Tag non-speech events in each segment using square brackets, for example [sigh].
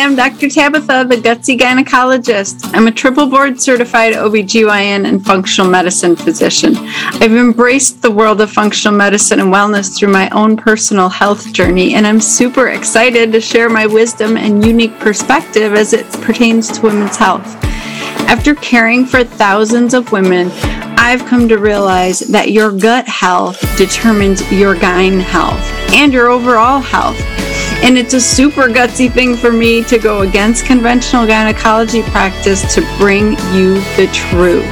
I'm Dr. Tabatha, the gutsy gynecologist. I'm a triple board certified OBGYN and functional medicine physician. I've embraced the world of functional medicine and wellness through my own personal health journey, and I'm super excited to share my wisdom and unique perspective as it pertains to women's health. After caring for thousands of women, I've come to realize that your gut health determines your gyne health and your overall health. And it's a super gutsy thing for me to go against conventional gynecology practice to bring you the truth.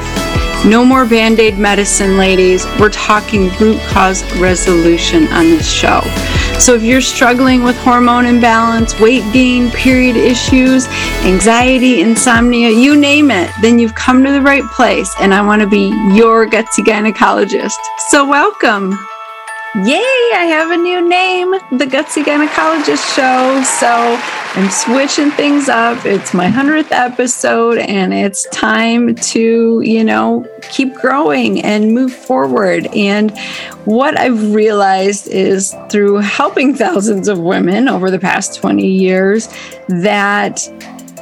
No more band aid medicine, ladies. We're talking root cause resolution on this show. So, if you're struggling with hormone imbalance, weight gain, period issues, anxiety, insomnia, you name it, then you've come to the right place. And I want to be your gutsy gynecologist. So, welcome. Yay, I have a new name, the Gutsy Gynecologist Show. So I'm switching things up. It's my 100th episode, and it's time to, you know, keep growing and move forward. And what I've realized is through helping thousands of women over the past 20 years that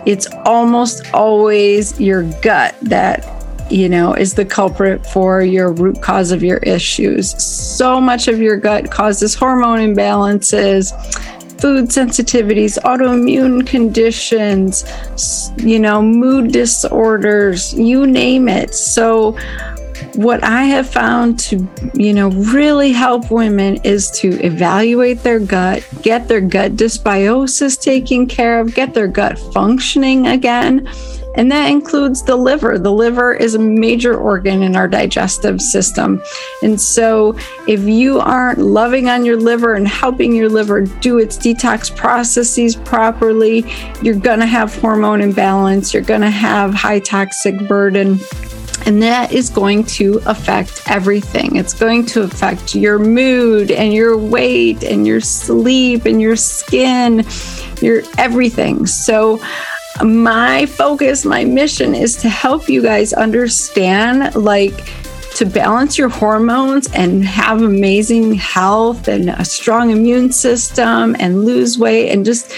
it's almost always your gut that you know, is the culprit for your root cause of your issues. So much of your gut causes hormone imbalances, food sensitivities, autoimmune conditions, you know, mood disorders, you name it. So, what I have found to, you know, really help women is to evaluate their gut, get their gut dysbiosis taken care of, get their gut functioning again and that includes the liver. The liver is a major organ in our digestive system. And so, if you aren't loving on your liver and helping your liver do its detox processes properly, you're going to have hormone imbalance, you're going to have high toxic burden. And that is going to affect everything. It's going to affect your mood and your weight and your sleep and your skin, your everything. So, my focus, my mission is to help you guys understand like to balance your hormones and have amazing health and a strong immune system and lose weight and just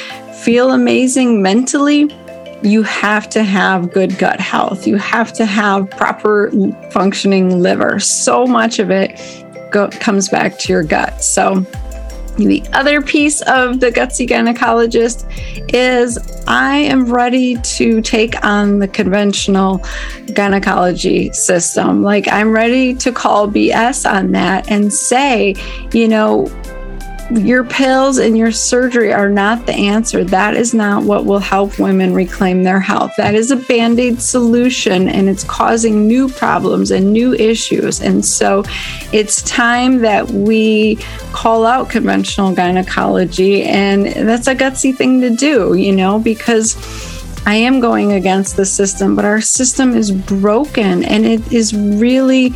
feel amazing mentally. You have to have good gut health. You have to have proper functioning liver. So much of it go- comes back to your gut. So, the other piece of the gutsy gynecologist is I am ready to take on the conventional gynecology system. Like, I'm ready to call BS on that and say, you know, your pills and your surgery are not the answer. That is not what will help women reclaim their health. That is a band aid solution and it's causing new problems and new issues. And so it's time that we call out conventional gynecology. And that's a gutsy thing to do, you know, because. I am going against the system, but our system is broken and it is really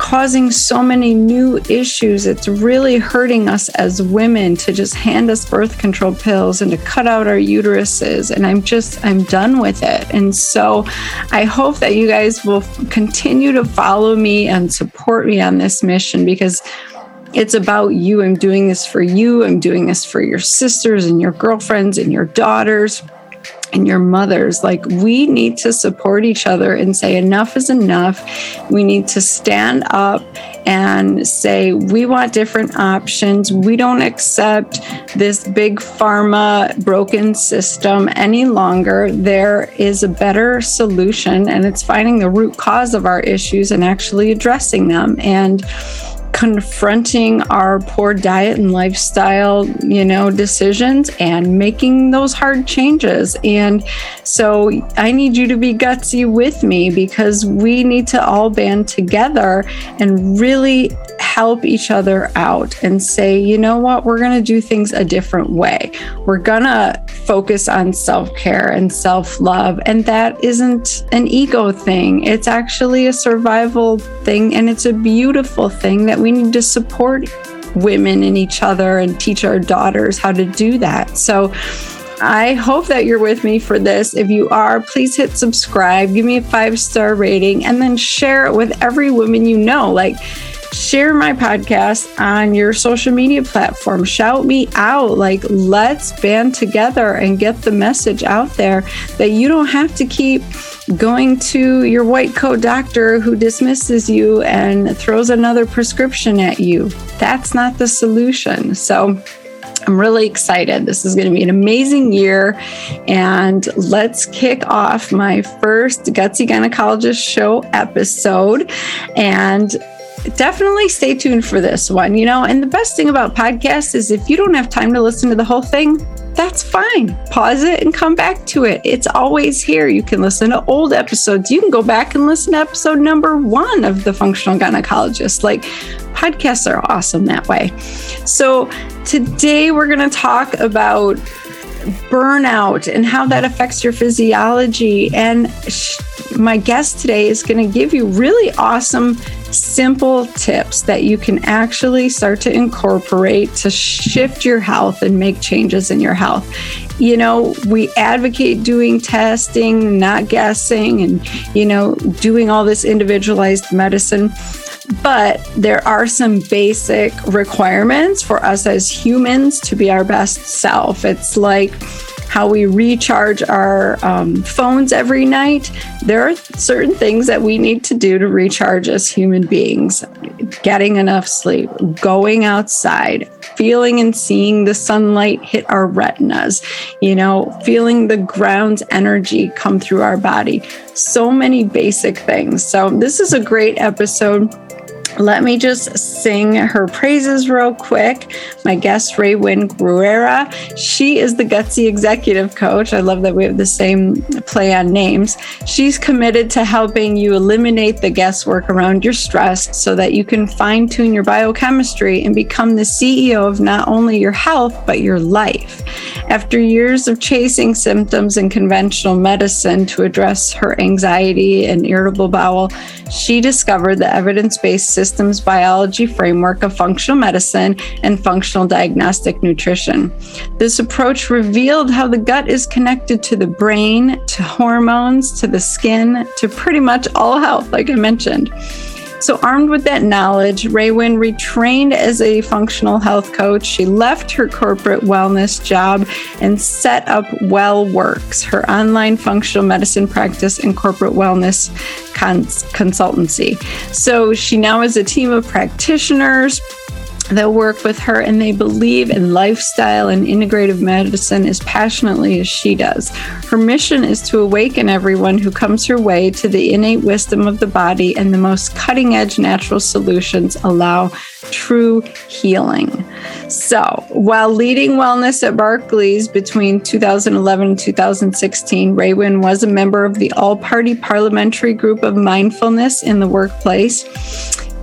causing so many new issues. It's really hurting us as women to just hand us birth control pills and to cut out our uteruses. And I'm just, I'm done with it. And so I hope that you guys will continue to follow me and support me on this mission because it's about you. I'm doing this for you. I'm doing this for your sisters and your girlfriends and your daughters and your mothers. Like, we need to support each other and say, enough is enough. We need to stand up and say, we want different options. We don't accept this big pharma broken system any longer. There is a better solution, and it's finding the root cause of our issues and actually addressing them. And confronting our poor diet and lifestyle, you know, decisions and making those hard changes. And so I need you to be gutsy with me because we need to all band together and really help each other out and say, you know what, we're going to do things a different way. We're going to focus on self care and self love. And that isn't an ego thing, it's actually a survival thing. And it's a beautiful thing that we need to support women and each other and teach our daughters how to do that. So, I hope that you're with me for this. If you are, please hit subscribe, give me a five star rating, and then share it with every woman you know. Like, share my podcast on your social media platform. Shout me out. Like, let's band together and get the message out there that you don't have to keep going to your white coat doctor who dismisses you and throws another prescription at you. That's not the solution. So, I'm really excited. This is going to be an amazing year. And let's kick off my first Gutsy Gynecologist Show episode. And definitely stay tuned for this one. You know, and the best thing about podcasts is if you don't have time to listen to the whole thing, that's fine. Pause it and come back to it. It's always here. You can listen to old episodes. You can go back and listen to episode number one of The Functional Gynecologist. Like, podcasts are awesome that way. So, today we're going to talk about burnout and how that affects your physiology. And my guest today is going to give you really awesome simple tips that you can actually start to incorporate to shift your health and make changes in your health. You know, we advocate doing testing, not guessing, and, you know, doing all this individualized medicine. But there are some basic requirements for us as humans to be our best self. It's like, how we recharge our um, phones every night, there are certain things that we need to do to recharge as human beings. Getting enough sleep, going outside, feeling and seeing the sunlight hit our retinas, you know, feeling the ground's energy come through our body. So many basic things. So, this is a great episode let me just sing her praises real quick. My guest, Raewyn Guerrero, she is the Gutsy Executive Coach. I love that we have the same play on names. She's committed to helping you eliminate the guesswork around your stress so that you can fine tune your biochemistry and become the CEO of not only your health, but your life. After years of chasing symptoms in conventional medicine to address her anxiety and irritable bowel, she discovered the evidence based systems biology framework of functional medicine and functional diagnostic nutrition. This approach revealed how the gut is connected to the brain, to hormones, to the skin, to pretty much all health, like I mentioned. So, armed with that knowledge, Raewyn retrained as a functional health coach. She left her corporate wellness job and set up WellWorks, her online functional medicine practice and corporate wellness cons- consultancy. So, she now has a team of practitioners that work with her and they believe in lifestyle and integrative medicine as passionately as she does. Her mission is to awaken everyone who comes her way to the innate wisdom of the body and the most cutting edge natural solutions allow true healing. So, while leading wellness at Barclays between 2011 and 2016, Raewyn was a member of the All Party Parliamentary Group of Mindfulness in the Workplace.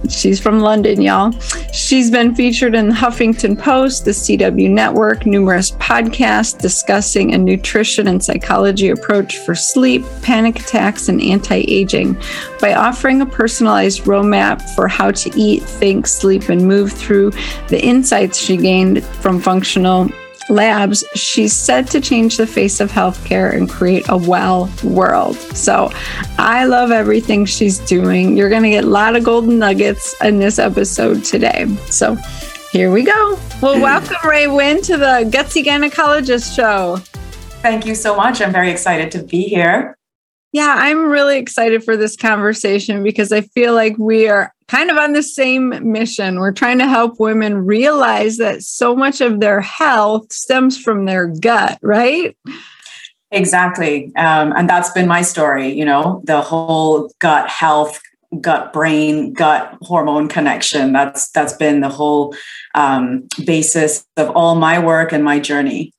She's from London, y'all. She's been featured in the Huffington Post, the CW Network, numerous podcasts discussing a nutrition and psychology approach for sleep, panic attacks, and anti aging by offering a personalized roadmap for how to eat, think, sleep, and move through the insights she gained from functional labs, she's set to change the face of healthcare and create a well world. So I love everything she's doing. You're going to get a lot of golden nuggets in this episode today. So here we go. Well, hmm. welcome, Raewyn, to the Gutsy Gynecologist Show. Thank you so much. I'm very excited to be here. Yeah, I'm really excited for this conversation because I feel like we are kind of on the same mission. We're trying to help women realize that so much of their health stems from their gut, right? Exactly. Um, and that's been my story, you know, the whole gut health gut brain gut hormone connection that's that's been the whole um, basis of all my work and my journey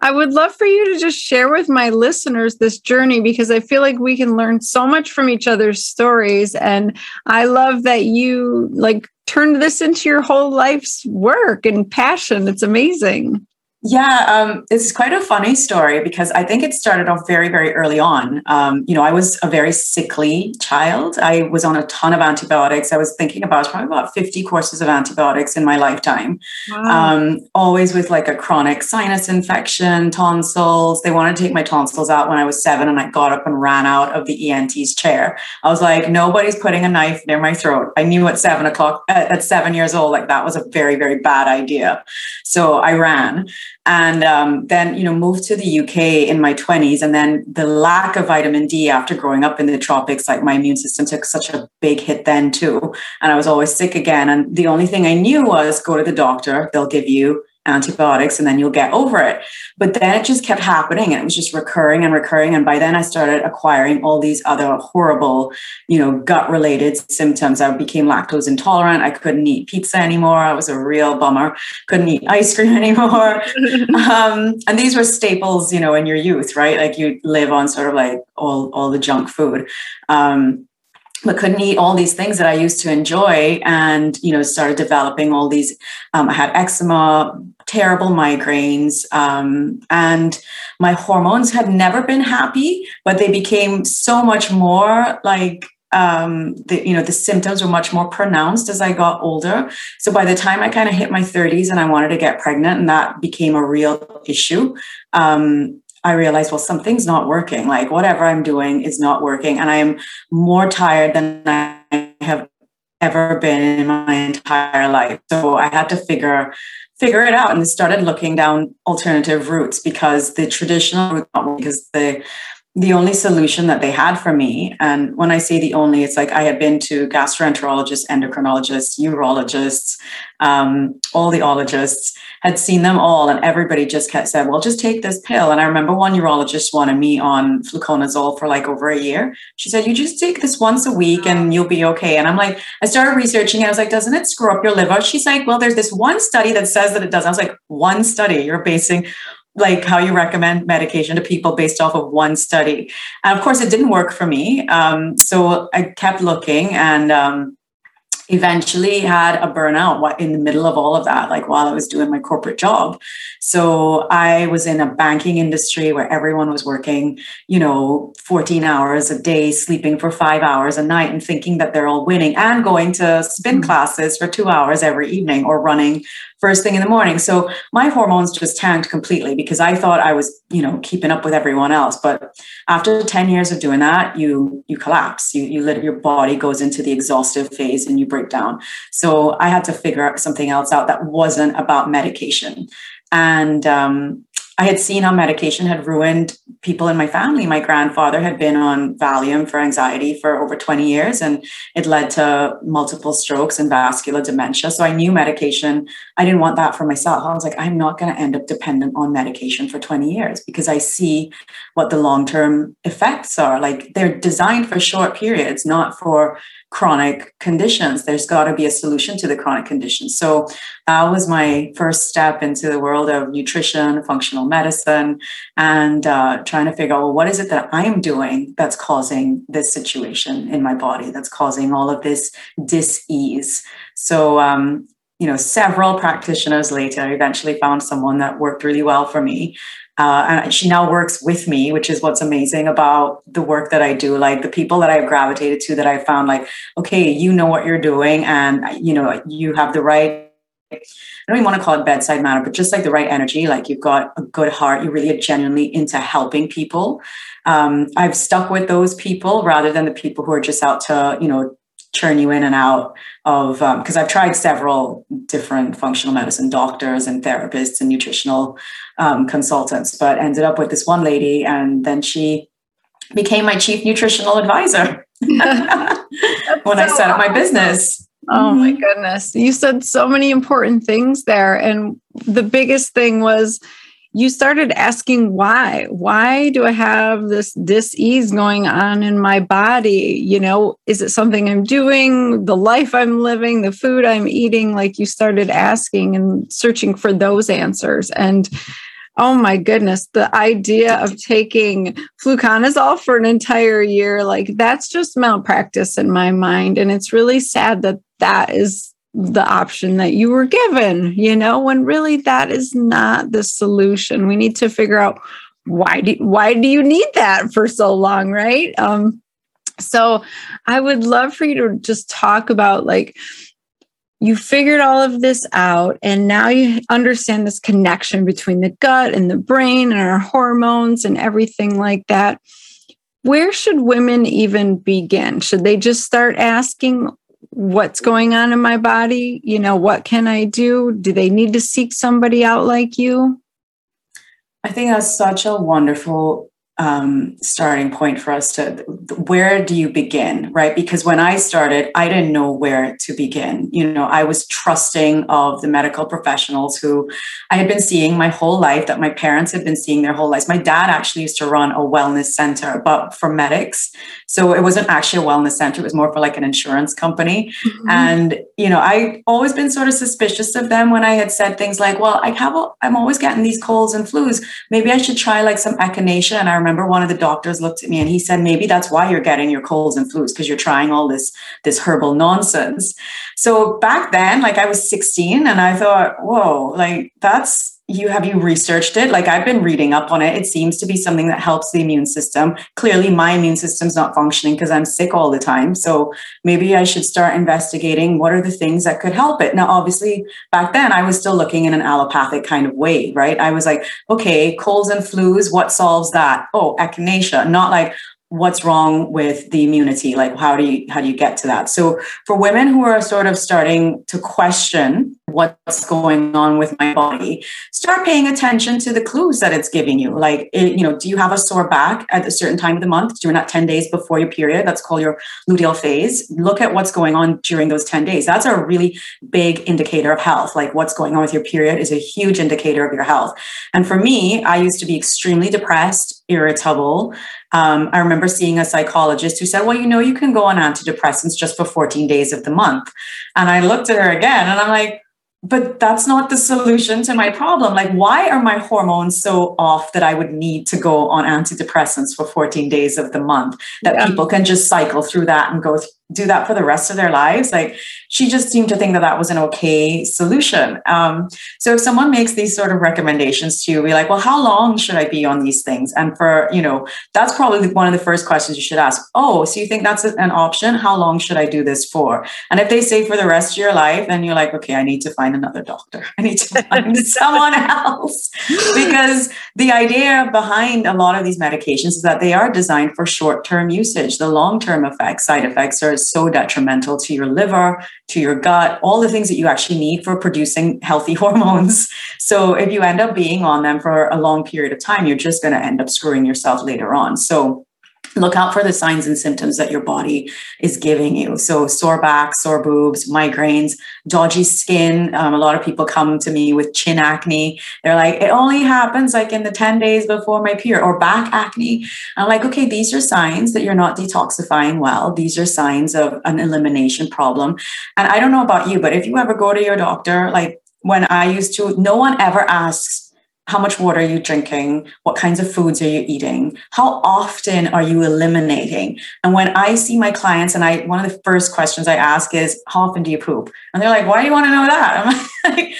I would love for you to just share with my listeners this journey because I feel like we can learn so much from each other's stories. And I love that you like turned this into your whole life's work and passion. It's amazing. Yeah, um, it's quite a funny story because I think it started off very, very early on. Um, you know, I was a very sickly child. I was on a ton of antibiotics. I was thinking about probably about 50 courses of antibiotics in my lifetime, wow. um, always with like a chronic sinus infection, tonsils. They wanted to take my tonsils out when I was seven, and I got up and ran out of the ENT's chair. I was like, nobody's putting a knife near my throat. I knew at seven o'clock, at seven years old, like that was a very, very bad idea. So I ran and um, then you know moved to the uk in my 20s and then the lack of vitamin d after growing up in the tropics like my immune system took such a big hit then too. And i was always sick again. And the only thing i knew was go to the doctor. They'll give you antibiotics and then you'll get over it. But then it just kept happening and it was just recurring and recurring. And by then I started acquiring all these other horrible, you know, gut related symptoms. I became lactose intolerant. I couldn't eat pizza anymore. I was a real bummer. Couldn't eat ice cream [laughs] anymore. um, and these were staples, you know, in your youth, right? Like you live on sort of like all, all the junk food. Um, but couldn't eat all these things that I used to enjoy and, you know, started developing all these. Um, I had eczema, terrible migraines, um, and my hormones had never been happy, but they became so much more like um the you know the symptoms were much more pronounced as i got older so by the time i kind of hit my 30s and i wanted to get pregnant and that became a real issue um I realized, well, something's not working. Like whatever I'm doing is not working. And I am more tired than I have ever been in my entire life. So I had to figure figure it out and started looking down alternative routes because the traditional route because the the only solution that they had for me. And when i say the only it's like i had been to gastroenterologists endocrinologists urologists um, all the ologists had seen them all and everybody just kept said well just take this pill. And i remember one urologist wanted me on fluconazole for like over a year. She said you just take this once a week and you'll be okay. And i'm like i started researching i was like doesn't it screw up your liver? She's like well there's this one study that says that it does. I was like one study? You're basing like how you recommend medication to people based off of one study. And of course, it didn't work for me. Um, so I kept looking and um, eventually had a burnout in the middle of all of that, like while I was doing my corporate job. So I was in a banking industry where everyone was working, you know, 14 hours a day, sleeping for five hours a night, and thinking that they're all winning and going to spin mm-hmm. classes for two hours every evening or running first thing in the morning. So my hormones just tanked completely because I thought I was, you know, keeping up with everyone else. But after 10 years of doing that, you you collapse. You you let your body goes into the exhaustive phase and you break down. So I had to figure something else out that wasn't about medication. And um, I had seen how medication had ruined people in my family. My grandfather had been on Valium for anxiety for over 20 years, and it led to multiple strokes and vascular dementia. So I knew medication, I didn't want that for myself. I was like, I'm not going to end up dependent on medication for 20 years because I see what the long term effects are. Like they're designed for short periods, not for chronic conditions. There's got to be a solution to the chronic conditions. So that was my first step into the world of nutrition, functional medicine, and uh, trying to figure out well, what is it that I'm doing that's causing this situation in my body, that's causing all of this dis-ease. So um, you know, several practitioners later, I eventually found someone that worked really well for me. Uh, and she now works with me, which is what's amazing about the work that I do. Like the people that I've gravitated to, that I found like, okay, you know what you're doing, and you know you have the right. I don't even want to call it bedside manner, but just like the right energy. Like you've got a good heart. You're really genuinely into helping people. Um, I've stuck with those people rather than the people who are just out to, you know, churn you in and out of because um, I've tried several different functional medicine doctors and therapists and nutritional um, consultants, but ended up with this one lady, and then she became my chief nutritional advisor [laughs] when so I set up my business. Oh my mm-hmm. goodness. You said so many important things there. And the biggest thing was you started asking why. Why do i have this dis-ease going on in my body? You know is it something i'm doing? The life i'm living the food i'm eating like you started asking and searching for those answers. And oh my goodness the idea of taking fluconazole for an entire year like that's just malpractice in my mind. And it's really sad that that is the option that you were given, you know, when really that is not the solution. We need to figure out why do why do you need that for so long, right? Um, so I would love for you to just talk about like you figured all of this out and now you understand this connection between the gut and the brain and our hormones and everything like that where should women even begin should they just start asking what's going on in my body? You know what can i do? Do they need to seek somebody out like you? I think that's such a wonderful um, starting point for us to where do you begin right? Because when i started i didn't know where to begin. You know i was trusting of the medical professionals who i had been seeing my whole life that my parents had been seeing their whole lives. My dad actually used to run a wellness center but for medics so it wasn't actually a wellness center it was more for like an insurance company mm-hmm. and you know i always been sort of suspicious of them when i had said things like well i have a, i'm always getting these colds and flus maybe i should try like some echinacea and i remember one of the doctors looked at me and he said, maybe that's why you're getting your colds and flus because you're trying all this, this herbal nonsense. So back then, like I was 16 and I thought, whoa, like that's you have you researched it? Like i've been reading up on it. It seems to be something that helps the immune system. Clearly my immune system's not functioning because i'm sick all the time. So maybe i should start investigating what are the things that could help it. Now obviously back then i was still looking in an allopathic kind of way right? I was like okay colds and flus what solves that? Oh echinacea. Not like what's wrong with the immunity? Like how do you how do you get to that? So for women who are sort of starting to question what's going on with my body start paying attention to the clues that it's giving you. Like it, you know do you have a sore back at a certain time of the month during that 10 days before your period? That's called your luteal phase. Look at what's going on during those 10 days. That's a really big indicator of health. Like what's going on with your period is a huge indicator of your health. And for me i used to be extremely depressed irritable um, I remember seeing a psychologist who said, Well, you know, you can go on antidepressants just for 14 days of the month. And I looked at her again and I'm like, but that's not the solution to my problem. Like, why are my hormones so off that I would need to go on antidepressants for 14 days of the month? That yeah. people can just cycle through that and go do that for the rest of their lives. Like she just seemed to think that that was an okay solution. Um, so if someone makes these sort of recommendations to you, be like, well, how long should I be on these things? And for, you know, that's probably one of the first questions you should ask. Oh, so you think that's an option? How long should I do this for? And if they say for the rest of your life, then you're like, okay, I need to find another doctor. [laughs] I need to find [laughs] someone else. Because the idea behind a lot of these medications is that they are designed for short-term usage. The long-term effects, side effects are is so detrimental to your liver, to your gut, all the things that you actually need for producing healthy [laughs] hormones. So if you end up being on them for a long period of time, you're just going to end up screwing yourself later on. So look out for the signs and symptoms that your body is giving you. So, sore back, sore boobs, migraines, dodgy skin. Um, a lot of people come to me with chin acne. They're like, it only happens like in the 10 days before my period, or back acne. I'm like, okay, these are signs that you're not detoxifying well. These are signs of an elimination problem. And I don't know about you, but if you ever go to your doctor, like when I used to, no one ever asks, how much water are you drinking? What kinds of foods are you eating? How often are you eliminating? And when I see my clients, and I one of the first questions I ask is, How often do you poop? And they're like, Why do you want to know that? [laughs] I'm like,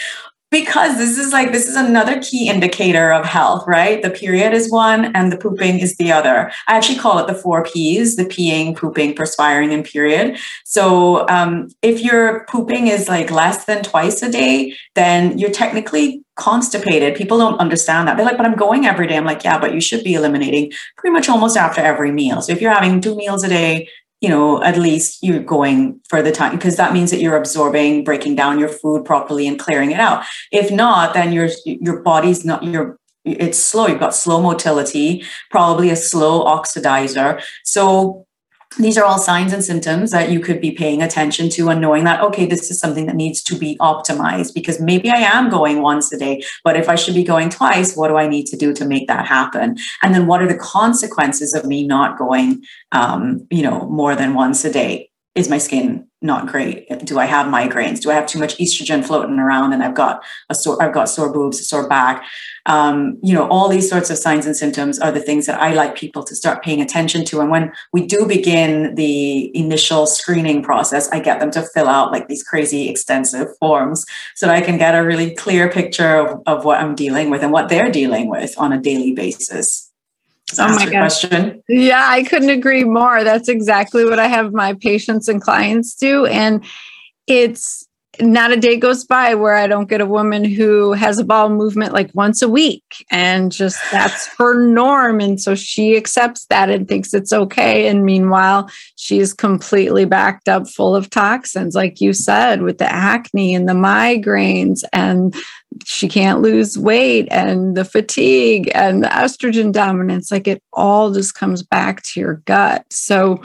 because this is like this is another key indicator of health right? The period is one and the pooping is the other. I actually call it the four p's the peeing pooping perspiring and period. So um, if your pooping is like less than twice a day then you're technically constipated. People don't understand that. They're like but i'm going every day. I'm like yeah but you should be eliminating pretty much almost after every meal. So if you're having two meals a day you know, at least you're going for the time because that means that you're absorbing, breaking down your food properly and clearing it out. If not, then your your body's not your it's slow. You've got slow motility, probably a slow oxidizer. So these are all signs and symptoms that you could be paying attention to and knowing that okay this is something that needs to be optimized because maybe i am going once a day but if i should be going twice what do i need to do to make that happen? And then what are the consequences of me not going um, you know more than once a day? Is my skin not great? Do I have migraines? Do I have too much estrogen floating around and I've got a sore, I've got sore boobs, sore back? Um, you know, all these sorts of signs and symptoms are the things that I like people to start paying attention to. And when we do begin the initial screening process, I get them to fill out like these crazy extensive forms so that I can get a really clear picture of, of what I'm dealing with and what they're dealing with on a daily basis oh my gosh. Question. Yeah, I couldn't agree more. That's exactly what I have my patients and clients do. And it's not a day goes by where I don't get a woman who has a bowel movement like once a week and just [sighs] that's her norm. And so she accepts that and thinks it's okay. And meanwhile, she's completely backed up full of toxins, like you said, with the acne and the migraines and she can't lose weight and the fatigue and the estrogen dominance like it all just comes back to your gut. So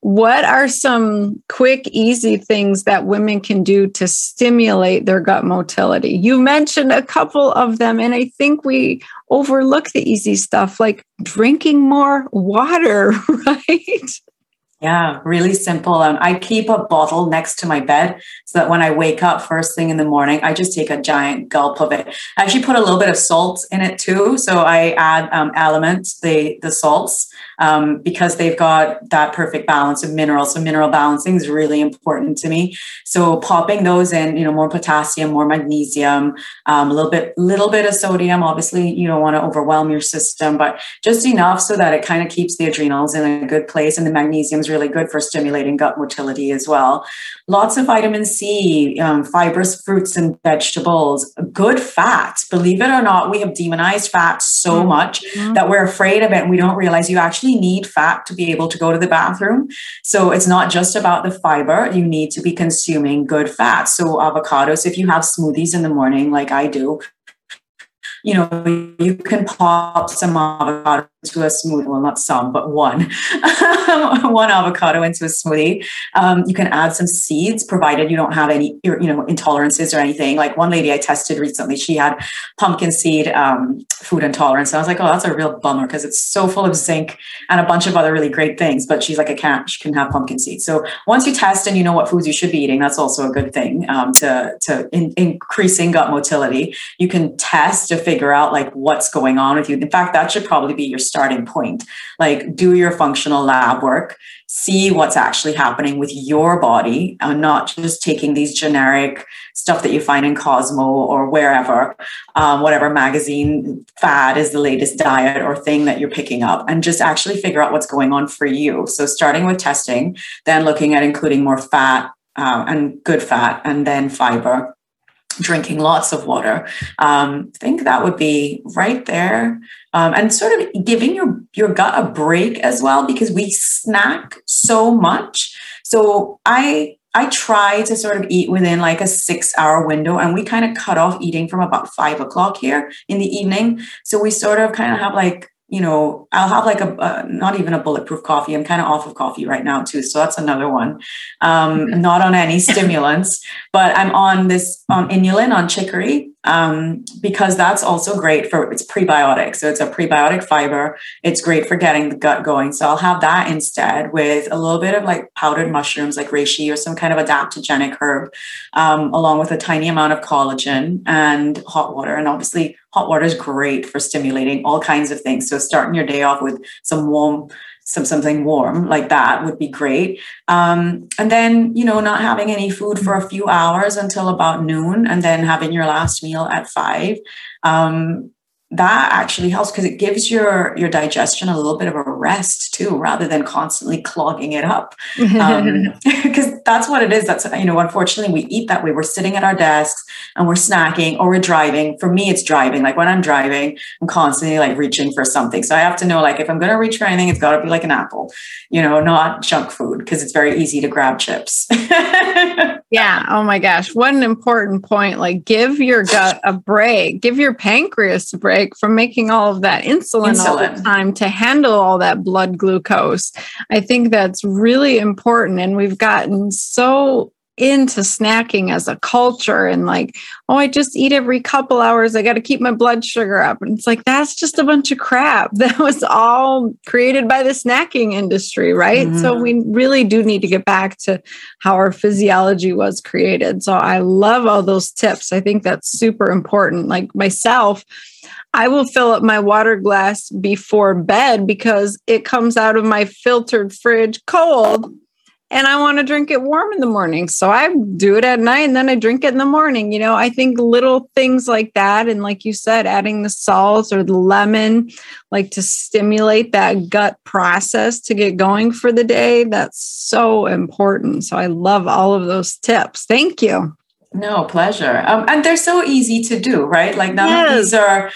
what are some quick easy things that women can do to stimulate their gut motility? You mentioned a couple of them and i think we overlook the easy stuff like drinking more water [laughs] right yeah, really simple. I keep a bottle next to my bed so that when I wake up first thing in the morning, I just take a giant gulp of it. I actually put a little bit of salt in it too. So I add um, elements, the the salts, um, because they've got that perfect balance of minerals. So mineral balancing is really important to me. So popping those in, you know, more potassium, more magnesium, um, a little bit, little bit of sodium. Obviously, you don't want to overwhelm your system, but just enough so that it kind of keeps the adrenals in a good place. And the magnesium is really good for stimulating gut motility as well. Lots of vitamin C, um, fibrous fruits and vegetables, good fats. Believe it or not, we have demonized fat so mm-hmm. much that we're afraid of it and we don't realize you actually need fat to be able to go to the bathroom. So it's not just about the fiber, you need to be consuming good fats. So avocados, if you have smoothies in the morning, like I do, you know, you can pop some avocado into a smoothie. Well, not some, but one, [laughs] one avocado into a smoothie. Um, you can add some seeds, provided you don't have any, you know, intolerances or anything. Like one lady I tested recently, she had pumpkin seed um, food intolerance. And I was like, oh, that's a real bummer because it's so full of zinc and a bunch of other really great things. But she's like, I can't, she can have pumpkin seeds. So once you test and you know what foods you should be eating, that's also a good thing um, to to in, increasing gut motility. You can test to figure out like what's going on with you. In fact, that should probably be your starting point. Like, do your functional lab work, see what's actually happening with your body, and not just taking these generic stuff that you find in Cosmo or wherever, um, whatever magazine fad is the latest diet or thing that you're picking up, and just actually figure out what's going on for you. So, starting with testing, then looking at including more fat uh, and good fat, and then fiber drinking lots of water. Um, I think that would be right there. Um, and sort of giving your, your gut a break as well, because we snack so much. So I I try to sort of eat within like a six hour window, and we kind of cut off eating from about five o'clock here in the evening. So we sort of kind of have like you know, I'll have like a, uh, not even a bulletproof coffee. I'm kind of off of coffee right now too. So that's another one. Um, not on any [laughs] stimulants, but I'm on this, on inulin, on chicory, um, because that's also great for, it's prebiotic. So it's a prebiotic fiber. It's great for getting the gut going. So I'll have that instead with a little bit of like powdered mushrooms, like reishi or some kind of adaptogenic herb, um, along with a tiny amount of collagen and hot water. And obviously hot water is great for stimulating all kinds of things. So starting your day off with some warm, some something warm like that would be great. Um, and then you know not having any food for a few hours until about noon, and then having your last meal at five. Um, that actually helps because it gives your your digestion a little bit of a rest too rather than constantly clogging it up. Because um, [laughs] [laughs] that's what it is. That's you know unfortunately we eat that way. We're sitting at our desks and we're snacking or we're driving. For me it's driving. Like when i'm driving i'm constantly like reaching for something. So i have to know like if i'm going to reach for anything it's got to be like an apple you know not junk food because it's very easy to grab chips. [laughs] Yeah. Oh my gosh. What an important point. Like give your gut a break. Give your pancreas a break from making all of that insulin, insulin, all the time to handle all that blood glucose. I think that's really important. And we've gotten so into snacking as a culture and like, oh, I just eat every couple hours. I got to keep my blood sugar up. And it's like, that's just a bunch of crap. [laughs] That was all created by the snacking industry, right? Mm-hmm. So we really do need to get back to how our physiology was created. So I love all those tips. I think that's super important. Like myself, I will fill up my water glass before bed because it comes out of my filtered fridge cold and I want to drink it warm in the morning. So I do it at night and then I drink it in the morning. You know, I think little things like that. And like you said, adding the salt or the lemon, like to stimulate that gut process to get going for the day, that's so important. So I love all of those tips. Thank you. No, pleasure. Um, and they're so easy to do, right? Like none yes. of these are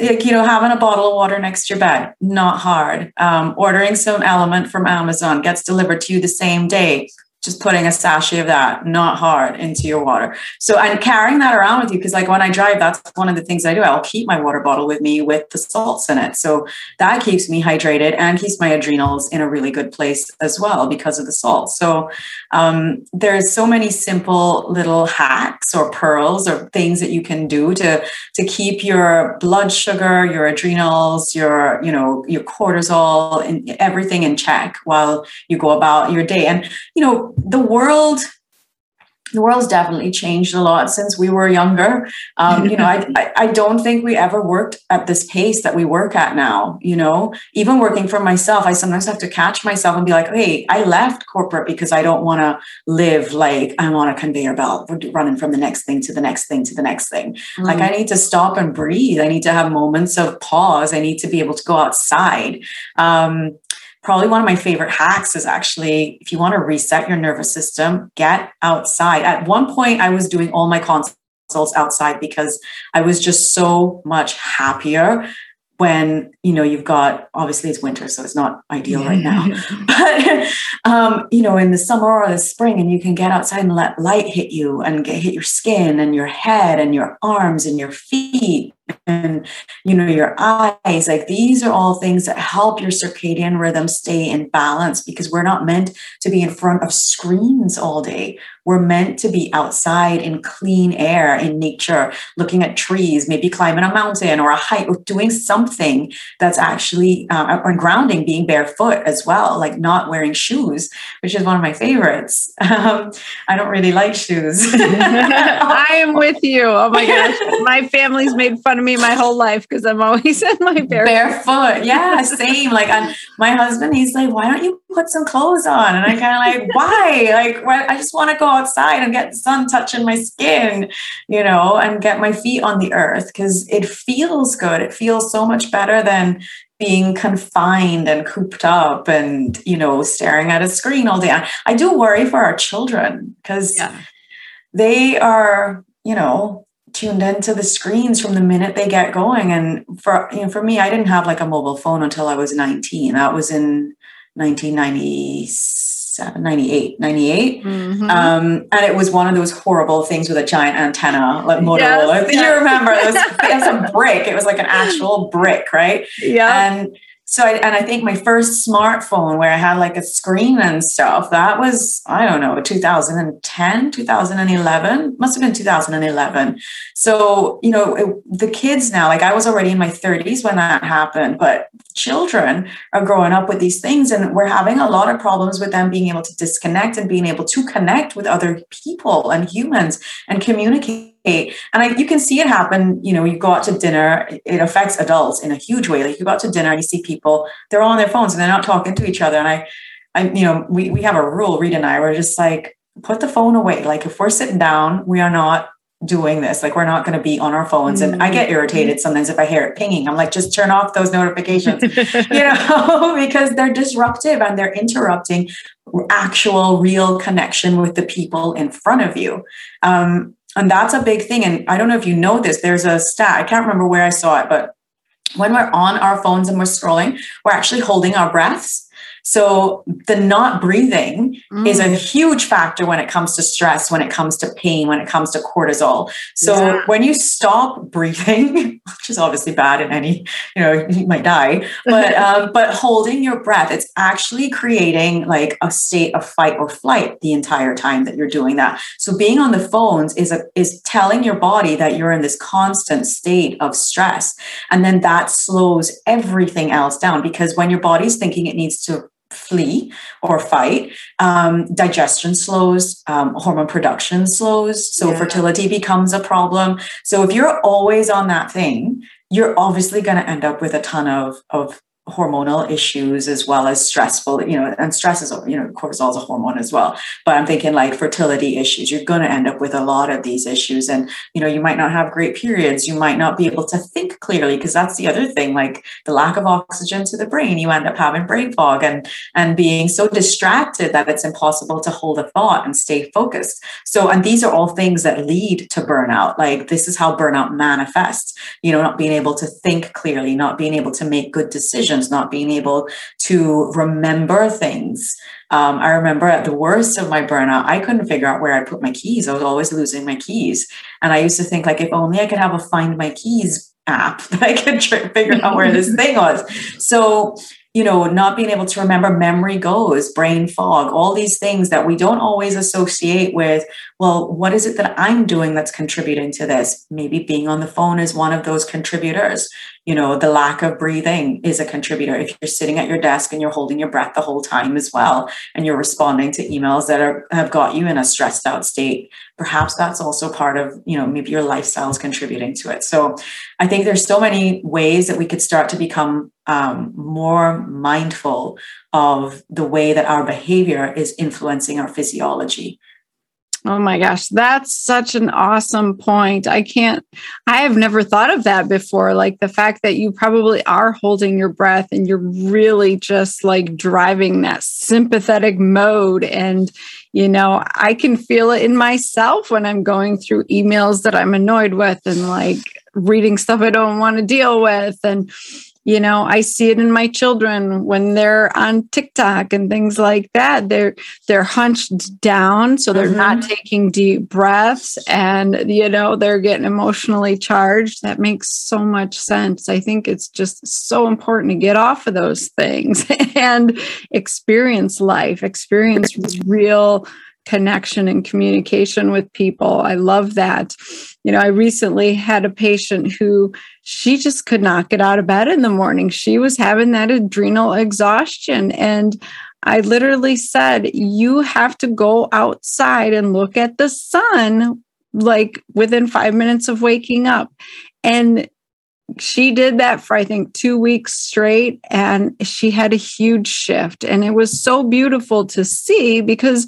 like you know having a bottle of water next to your bed not hard. Um, ordering some LMNT from amazon gets delivered to you the same day just putting a sachet of that, not hard, into your water. So, and carrying that around with you, because like when I drive, that's one of the things I do. I'll keep my water bottle with me with the salts in it. So that keeps me hydrated and keeps my adrenals in a really good place as well because of the salt. So, um, there's so many simple little hacks or pearls or things that you can do to to keep your blood sugar, your adrenals, your you know your cortisol, and everything in check while you go about your day. And you know the world the world's definitely changed a lot since we were younger. Um, you know, I, [laughs] I, I don't think we ever worked at this pace that we work at now. You know, even working for myself, I sometimes have to catch myself and be like, "Hey, I left corporate because I don't want to live like I'm on a conveyor belt, running from the next thing to the next thing to the next thing. Mm. Like I need to stop and breathe. I need to have moments of pause. I need to be able to go outside." Um, probably one of my favorite hacks is actually if you want to reset your nervous system, get outside. At one point, I was doing all my consults outside because I was just so much happier when you know you've got obviously it's winter so it's not ideal right now. [laughs] [laughs] But um, you know in the summer or the spring and you can get outside and let light hit you and get, hit your skin and your head and your arms and your feet and you know your eyes like these are all things that help your circadian rhythm stay in balance because we're not meant to be in front of screens all day. We're meant to be outside in clean air in nature looking at trees maybe climbing a mountain or a hike or doing something that's actually uh, or grounding being barefoot as well like not wearing shoes which is one of my favorites. [laughs] Um, i don't really like shoes. [laughs] [laughs] I am with you. Oh my gosh. My family's made fun of me my whole life because I'm always [laughs] in my bare barefoot. Yeah, same. Like I'm, my husband, he's like, "Why don't you put some clothes on?" And I kind of like, "Why? Like? I just want to go outside and get the sun touching my skin, you know, and get my feet on the earth because it feels good. It feels so much better than being confined and cooped up and you know staring at a screen all day. I do worry for our children because yeah. they are, you know, tuned into the screens from the minute they get going. And for you know, for me, I didn't have like a mobile phone until I was 19. That was in 1997, 98, 98. Mm-hmm. Um, and it was one of those horrible things with a giant antenna, like Motorola. Yes, you remember it was, it was a [laughs] brick. It was like an actual brick, right? Yeah. And so I, and I think my first smartphone where I had like a screen and stuff, that was, I don't know, 2010, 2011, must have been 2011. So, you know, it, the kids now, like I was already in my 30s when that happened, but children are growing up with these things and we're having a lot of problems with them being able to disconnect and being able to connect with other people and humans and communicate and I, you can see it happen. You know, you go out to dinner, it affects adults in a huge way. Like you go out to dinner and you see people, they're all on their phones and they're not talking to each other. And I, I, you know, we, we have a rule, Reed and I, we're just like, put the phone away. Like if we're sitting down, we are not doing this. Like we're not going to be on our phones. And I get mm-hmm. irritated sometimes if I hear it pinging. I'm like, just turn off those notifications, [laughs] you know, [laughs] because they're disruptive and they're interrupting actual real connection with the people in front of you. Um, and that's a big thing. And I don't know if you know this, there's a stat, I can't remember where I saw it, but when we're on our phones and we're scrolling, we're actually holding our breaths. So the not breathing mm. is a huge factor when it comes to stress, when it comes to pain, when it comes to cortisol. So yeah. when you stop breathing, [laughs] which is obviously bad in any, you know, you might die, but [laughs] um, but holding your breath, it's actually creating like a state of fight or flight the entire time that you're doing that. So being on the phones is a is telling your body that you're in this constant state of stress, and then that slows everything else down because when your body's thinking it needs to flee or fight. Um, digestion slows, um, hormone production slows, so yeah. fertility becomes a problem. So if you're always on that thing, you're obviously going to end up with a ton of of hormonal issues as well as stressful, you know, and stress is, you know, cortisol is a hormone as well. But I'm thinking like fertility issues, you're going to end up with a lot of these issues. And, you know, you might not have great periods. You might not be able to think clearly because that's the other thing, like the lack of oxygen to the brain, you end up having brain fog and, and being so distracted that it's impossible to hold a thought and stay focused. So, and these are all things that lead to burnout. Like this is how burnout manifests, you know, not being able to think clearly, not being able to make good decisions not being able to remember things. Um, I remember at the worst of my burnout, I couldn't figure out where I put my keys. I was always losing my keys. And I used to think like, if only I could have a find my keys app [laughs] that I could figure out where this thing was. So you know, not being able to remember memory goes, brain fog, all these things that we don't always associate with, well, what is it that I'm doing that's contributing to this? Maybe being on the phone is one of those contributors. You know, the lack of breathing is a contributor. If you're sitting at your desk and you're holding your breath the whole time as well, and you're responding to emails that are, have got you in a stressed out state, perhaps that's also part of, you know, maybe your lifestyle is contributing to it. So I think there's so many ways that we could start to become um, more mindful of the way that our behavior is influencing our physiology. Oh my gosh, that's such an awesome point. I can't, I have never thought of that before. Like the fact that you probably are holding your breath and you're really just like driving that sympathetic mode. And, you know, I can feel it in myself when I'm going through emails that I'm annoyed with and like reading stuff I don't want to deal with. And, you know i see it in my children when they're on tiktok and things like that. They're they're hunched down so they're mm-hmm. not taking deep breaths and you know they're getting emotionally charged. That makes so much sense. I think it's just so important to get off of those things [laughs] and experience life. Experience real connection and communication with people. I love that. You know, I recently had a patient who she just could not get out of bed in the morning. She was having that adrenal exhaustion. And I literally said, You have to go outside and look at the sun like within five minutes of waking up. And she did that for I think two weeks straight, and she had a huge shift. And it was so beautiful to see because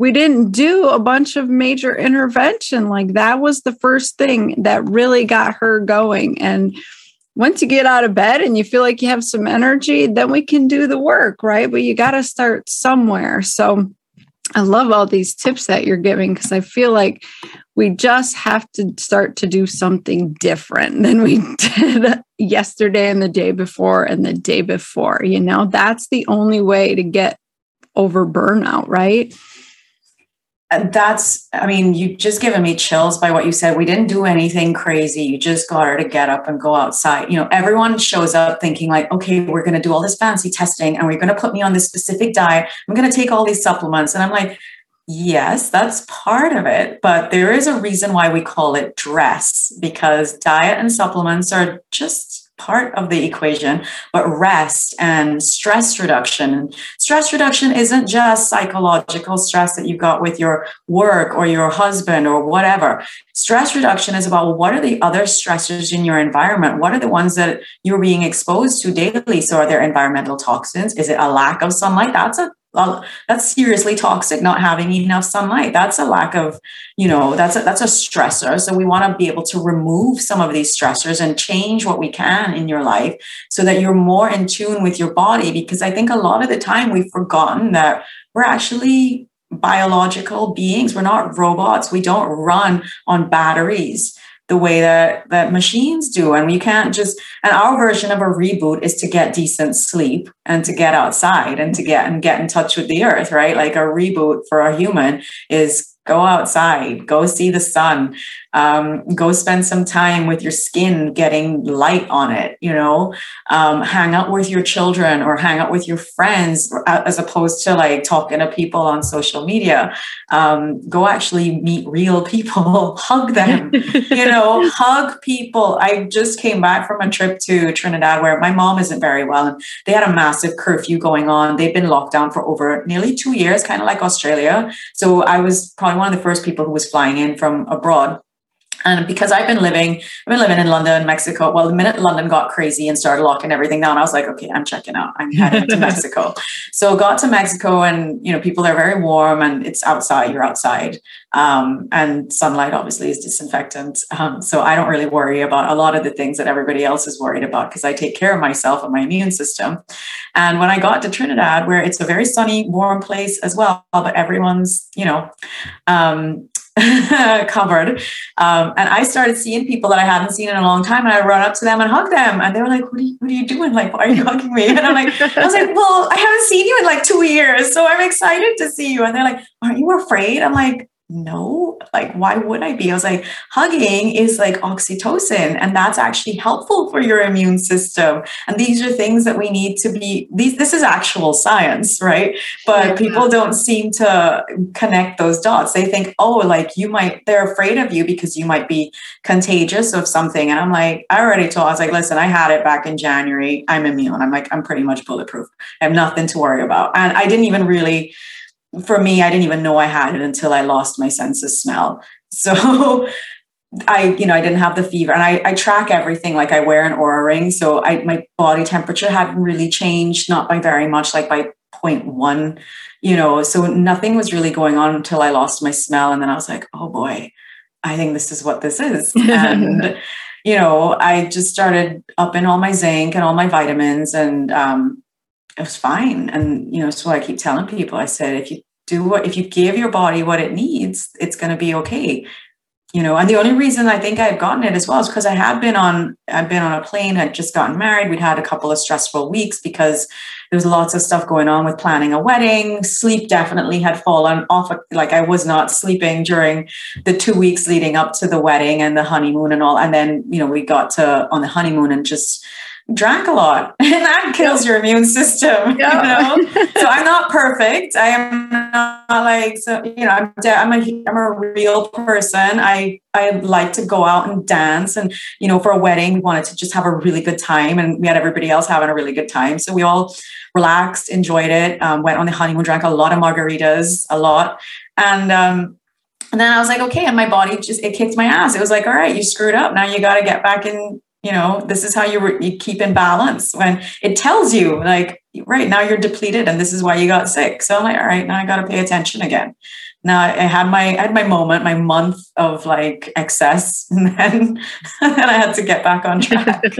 we didn't do a bunch of major intervention. Like that was the first thing that really got her going. And once you get out of bed and you feel like you have some energy, then we can do the work, right? But you got to start somewhere. So I love all these tips that you're giving because I feel like we just have to start to do something different than we [laughs] did yesterday and the day before and the day before. You know, that's the only way to get over burnout, right? That's i mean you just given me chills by what you said. We didn't do anything crazy. You just got her to get up and go outside. You know everyone shows up thinking like okay we're going to do all this fancy testing and we're going to put me on this specific diet. I'm going to take all these supplements. And i'm like yes that's part of it. But there is a reason why we call it dress because diet and supplements are just part of the equation, but rest and stress reduction. Stress reduction isn't just psychological stress that you got with your work or your husband or whatever. Stress reduction is about what are the other stressors in your environment? What are the ones that you're being exposed to daily? So, are there environmental toxins? Is it a lack of sunlight? That's a that's seriously toxic not having enough sunlight. That's a lack of you know that's a, that's a stressor. So we want to be able to remove some of these stressors and change what we can in your life so that you're more in tune with your body. Because i think a lot of the time we've forgotten that we're actually biological beings. We're not robots. We don't run on batteries the way that that machines do. And we can't just and our version of a reboot is to get decent sleep and to get outside and to get and get in touch with the earth right? Like a reboot for a human is go outside go see the sun um, go spend some time with your skin getting light on it you know? Um, hang out with your children or hang out with your friends as opposed to like talking to people on social media. Um, go actually meet real [laughs] people hug them you know? [laughs] Hug people. I just came back from a trip to trinidad where my mom isn't very well and they had a massive curfew going on. They've been locked down for over nearly two years kind of like australia. So i was probably one of the first people who was flying in from abroad and because I've been living, I've been living in London, Mexico. Well, the minute London got crazy and started locking everything down, I was like, okay, I'm checking out. I'm heading to Mexico. [laughs] So got to Mexico, and you know, people are very warm, and it's outside. You're outside, um, and sunlight obviously is disinfectant. Um, so I don't really worry about a lot of the things that everybody else is worried about because I take care of myself and my immune system. And when I got to Trinidad, where it's a very sunny, warm place as well, but everyone's, you know, um, [laughs] covered. Um, and I started seeing people that I hadn't seen in a long time. And I run up to them and hug them. And they were like, what are you, what are you doing? Like, why are you hugging me? And I'm like, I was like, well, I haven't seen you in like two years. So I'm excited to see you. And they're like, aren't you afraid? I'm like, no, like, why would I be? I was like, hugging is like oxytocin, and that's actually helpful for your immune system. And these are things that we need to be, these, this is actual science, right? But yeah. people don't seem to connect those dots. They think, oh, like you might, they're afraid of you because you might be contagious of something. And I'm like, I already told, I was like, listen, I had it back in January. I'm immune. I'm like, I'm pretty much bulletproof. I have nothing to worry about. And I didn't even really, for me, I didn't even know I had it until I lost my sense of smell. [laughs] So I, you know, I didn't have the fever and I, I track everything. Like I wear an Oura ring. So I, my body temperature hadn't really changed, not by very much, like by 0.1, you know, so nothing was really going on until I lost my smell. And then I was like, oh boy, I think this is what this is. [laughs] And, you know, I just started upping all my zinc and all my vitamins and, um, it was fine. And, you know, so I keep telling people, I said, if you do what, if you give your body what it needs, it's going to be okay. You know, and the only reason I think I've gotten it as well is because I had been on, I've been on a plane, I'd just gotten married. We'd had a couple of stressful weeks because there was lots of stuff going on with planning a wedding. Sleep definitely had fallen off. Like I was not sleeping during the two weeks leading up to the wedding and the honeymoon and all. And then, you know, we got to on the honeymoon and just, drank a lot [laughs] and that kills your immune system [laughs] you know? [laughs] So i'm not perfect. I am not like so you know i'm i'm a i'm a real person. I i like to go out and dance and you know for a wedding we wanted to just have a really good time and we had everybody else having a really good time. So we all relaxed enjoyed it um, went on the honeymoon drank a lot of margaritas a lot. And um and then I was like, okay, and my body just it kicked my ass. It was like, all right, you screwed up. Now you got to get back in you know this is how you, re- you keep in balance when it tells you like right now you're depleted and this is why you got sick. So i'm like all right now i got to pay attention again now I had my I had my moment, my month of like excess, [laughs] and then, and then I had to get back on track. [laughs]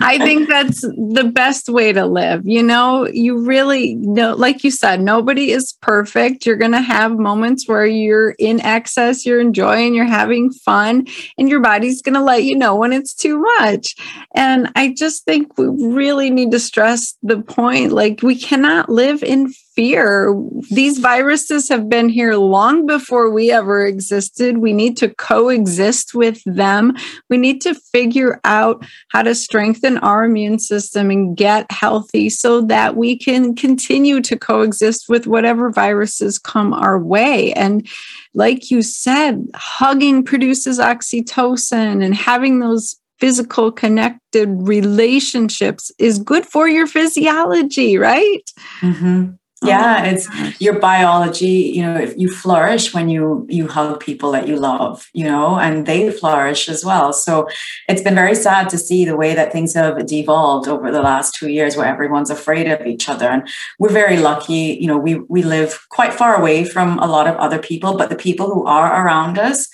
I think that's the best way to live. You know, you really know, like you said, nobody is perfect. You're gonna have moments where you're in excess, you're enjoying, you're having fun, and your body's gonna let you know when it's too much. And I just think we really need to stress the point, like we cannot live in fear. These viruses have been here long before we ever existed. We need to coexist with them. We need to figure out how to strengthen our immune system and get healthy so that we can continue to coexist with whatever viruses come our way. And like you said, hugging produces oxytocin and having those physical connected relationships is good for your physiology, right? Mm-hmm yeah oh it's your biology you know if you flourish when you you hug people that you love you know and they flourish as well. So it's been very sad to see the way that things have devolved over the last two years where everyone's afraid of each other. And we're very lucky you know we we live quite far away from a lot of other people but the people who are around us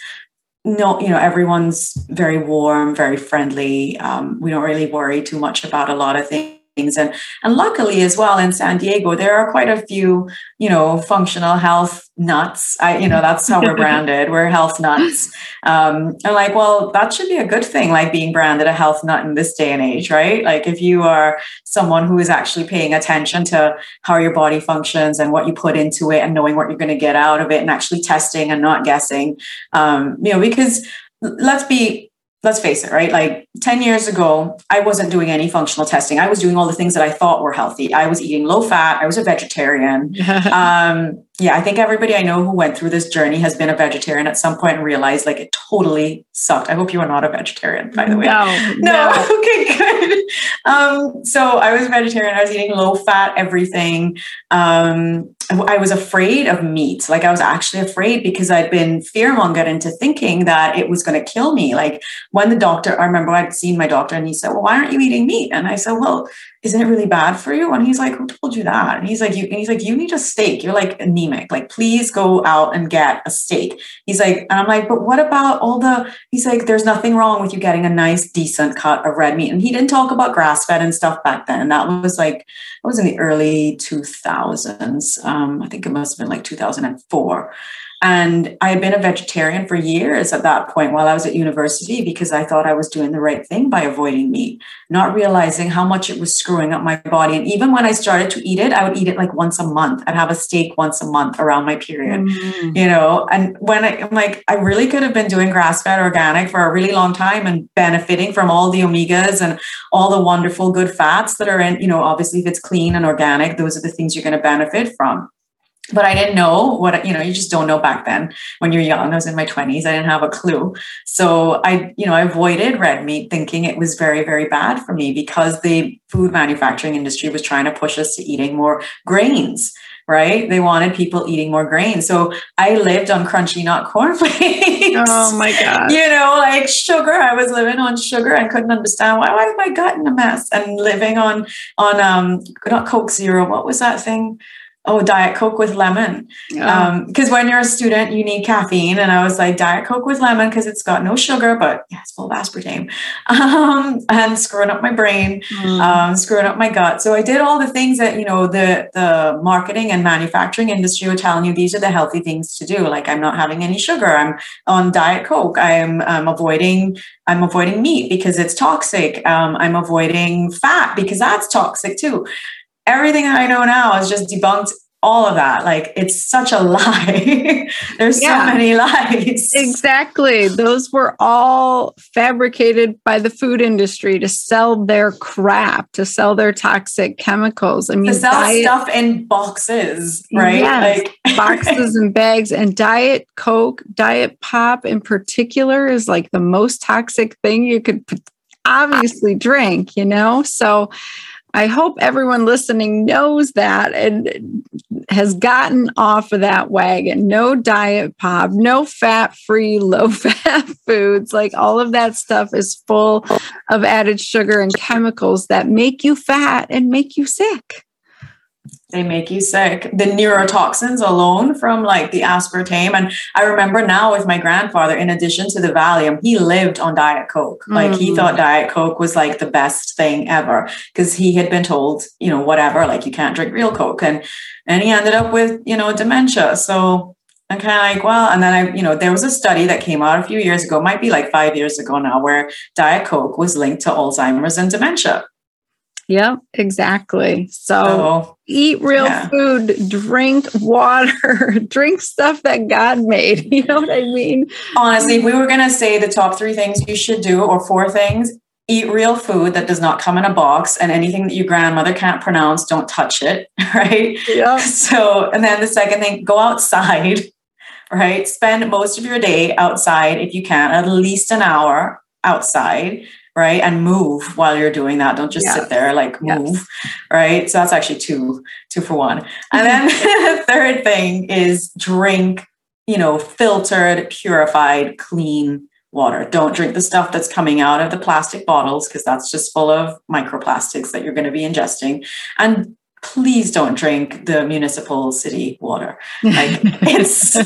no, you know, everyone's very warm, very friendly. Um, we don't really worry too much about a lot of things and and luckily as well in san diego there are quite a few you know functional health nuts. I you know that's how we're [laughs] branded. We're health nuts. Um and like well that should be a good thing like being branded a health nut in this day and age right? Like if you are someone who is actually paying attention to how your body functions and what you put into it and knowing what you're going to get out of it and actually testing and not guessing um you know because let's be let's face it, right? Like 10 years ago, I wasn't doing any functional testing. I was doing all the things that I thought were healthy. I was eating low fat. I was a vegetarian. [laughs] um, yeah, I think everybody I know who went through this journey has been a vegetarian at some point and realized like it totally sucked. I hope you are not a vegetarian, by the way. No, no. no. [laughs] okay, good. Um, so I was vegetarian. I was eating low fat everything. Um, I was afraid of meat. Like I was actually afraid because I'd been fearmongered into thinking that it was going to kill me. Like when the doctor, I remember I'd seen my doctor and he said, "Well, why aren't you eating meat?" And I said, "Well, isn't it really bad for you?" And he's like, "Who told you that?" And he's like, "You." And he's like, "You need a steak. You're like anemic. Like, please go out and get a steak." He's like, and I'm like, "But what about all the?" He's like, "There's nothing wrong with you getting a nice, decent cut of red meat." And he didn't talk about grass fed and stuff back then. That was like, it was in the early 2000s. Um, I think it must have been like 2004. And I had been a vegetarian for years at that point while I was at university because I thought I was doing the right thing by avoiding meat, not realizing how much it was screwing up my body. And even when I started to eat it, I would eat it like once a month. I'd have a steak once a month around my period, mm. you know. And when I, am like, I really could have been doing grass fed organic for a really long time and benefiting from all the omegas and all the wonderful good fats that are in, you know, obviously if it's clean and organic, those are the things you're going to benefit from but I didn't know what you know. You just don't know back then when you're young. I was in my twenties. I didn't have a clue. So I, you know, I avoided red meat, thinking it was very, very bad for me because the food manufacturing industry was trying to push us to eating more grains. Right? They wanted people eating more grains. So I lived on crunchy nut cornflakes. [laughs] Oh my god! You know, like sugar. I was living on sugar I couldn't understand why. Why is my gut in a mess? And living on on um not Coke Zero. What was that thing? Oh diet coke with lemon. Because um, when you're a student you need caffeine. And i was like diet coke with lemon because it's got no sugar but yeah it's full of aspartame. [laughs] Um, and screwing up my brain mm. um, screwing up my gut. So i did all the things that you know the the marketing and manufacturing industry were telling you these are the healthy things to do. Like i'm not having any sugar. I'm on diet coke. I'm, I'm avoiding i'm avoiding meat because it's toxic. Um, i'm avoiding fat because that's toxic too everything I know now is just debunked all of that. Like it's such a [laughs] lie. There's yeah, so many lies. Exactly. Those were all fabricated by the food industry to sell their crap, to sell their toxic chemicals. I mean, to sell diet, stuff in boxes, right? Yes, like [laughs] boxes and bags. And Diet Coke, Diet Pop in particular, is like the most toxic thing you could obviously drink, you know? So I hope everyone listening knows that and has gotten off of that wagon. No diet pop, no fat free, low [laughs] fat foods. Like all of that stuff is full of added sugar and chemicals that make you fat and make you sick they make you sick. The neurotoxins alone from like the aspartame. And I remember now with my grandfather, in addition to the Valium, he lived on Diet Coke. Like mm. he thought Diet Coke was like the best thing ever because he had been told, you know, whatever, like you can't drink real Coke. And and he ended up with, you know, dementia. So I'm kind of like, well, and then I, you know, there was a study that came out a few years ago, might be like five years ago now, where Diet Coke was linked to Alzheimer's and dementia. Yep, exactly. So oh, eat real yeah. food, drink water, [laughs] drink stuff that God made. [laughs] You know what I mean? Honestly, we were going to say the top three things you should do, or four things, eat real food that does not come in a box, and anything that your grandmother can't pronounce, don't touch it. [laughs] Right. Yeah. So, and then the second thing, go outside. Right. Spend most of your day outside if you can, at least an hour outside right? And move while you're doing that. Don't just sit there like move yes. right? So that's actually two two for one. And then the [laughs] [laughs] third thing is drink you know filtered purified clean water. Don't drink the stuff that's coming out of the plastic bottles because that's just full of microplastics that you're going to be ingesting. And please don't drink the municipal city water. Like [laughs] it's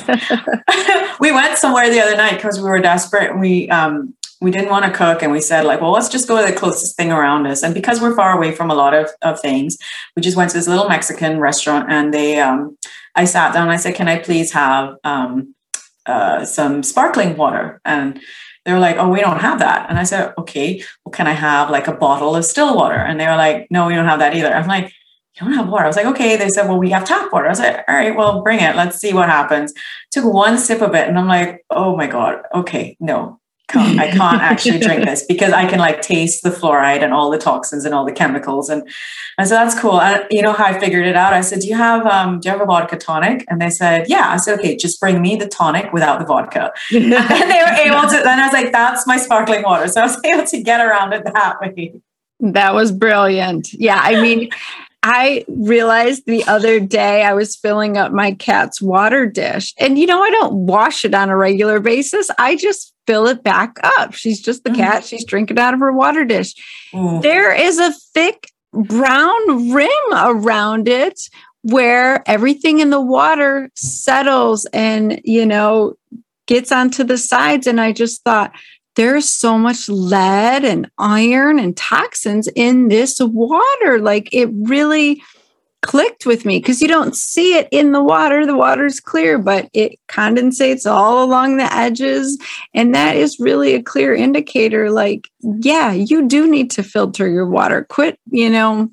we went somewhere the other night because we were desperate and we um we didn't want to cook and we said like well let's just go to the closest thing around us and because we're far away from a lot of, of things we just went to this little mexican restaurant and they um, i sat down i said can i please have um, uh, some sparkling water and they were like oh we don't have that and i said okay well can i have like a bottle of still water and they were like no we don't have that either i'm like you don't have water. I was like, okay. They said, well, we have tap water. I was like, all right, well, bring it. Let's see what happens. Took one sip of it and I'm like, oh my God, okay, no, can't, I can't [laughs] actually drink this because I can like taste the fluoride and all the toxins and all the chemicals. And I said, that's cool. And you know how I figured it out? I said, do you have, um, do you have a vodka tonic? And they said, yeah. I said, okay, just bring me the tonic without the vodka. [laughs] [laughs] and they were able to, then I was like, that's my sparkling water. So I was able to get around it that way. That was brilliant. Yeah. I mean, I realized the other day I was filling up my cat's water dish. And you know, I don't wash it on a regular basis. I just fill it back up. She's just the mm. cat. She's drinking out of her water dish. Mm. There is a thick brown rim around it where everything in the water settles and, you know, gets onto the sides. And I just thought, there's so much lead and iron and toxins in this water. Like it really clicked with me because you don't see it in the water. The water's clear, but it condensates all along the edges. And that is really a clear indicator like, yeah, you do need to filter your water. Quit, you know,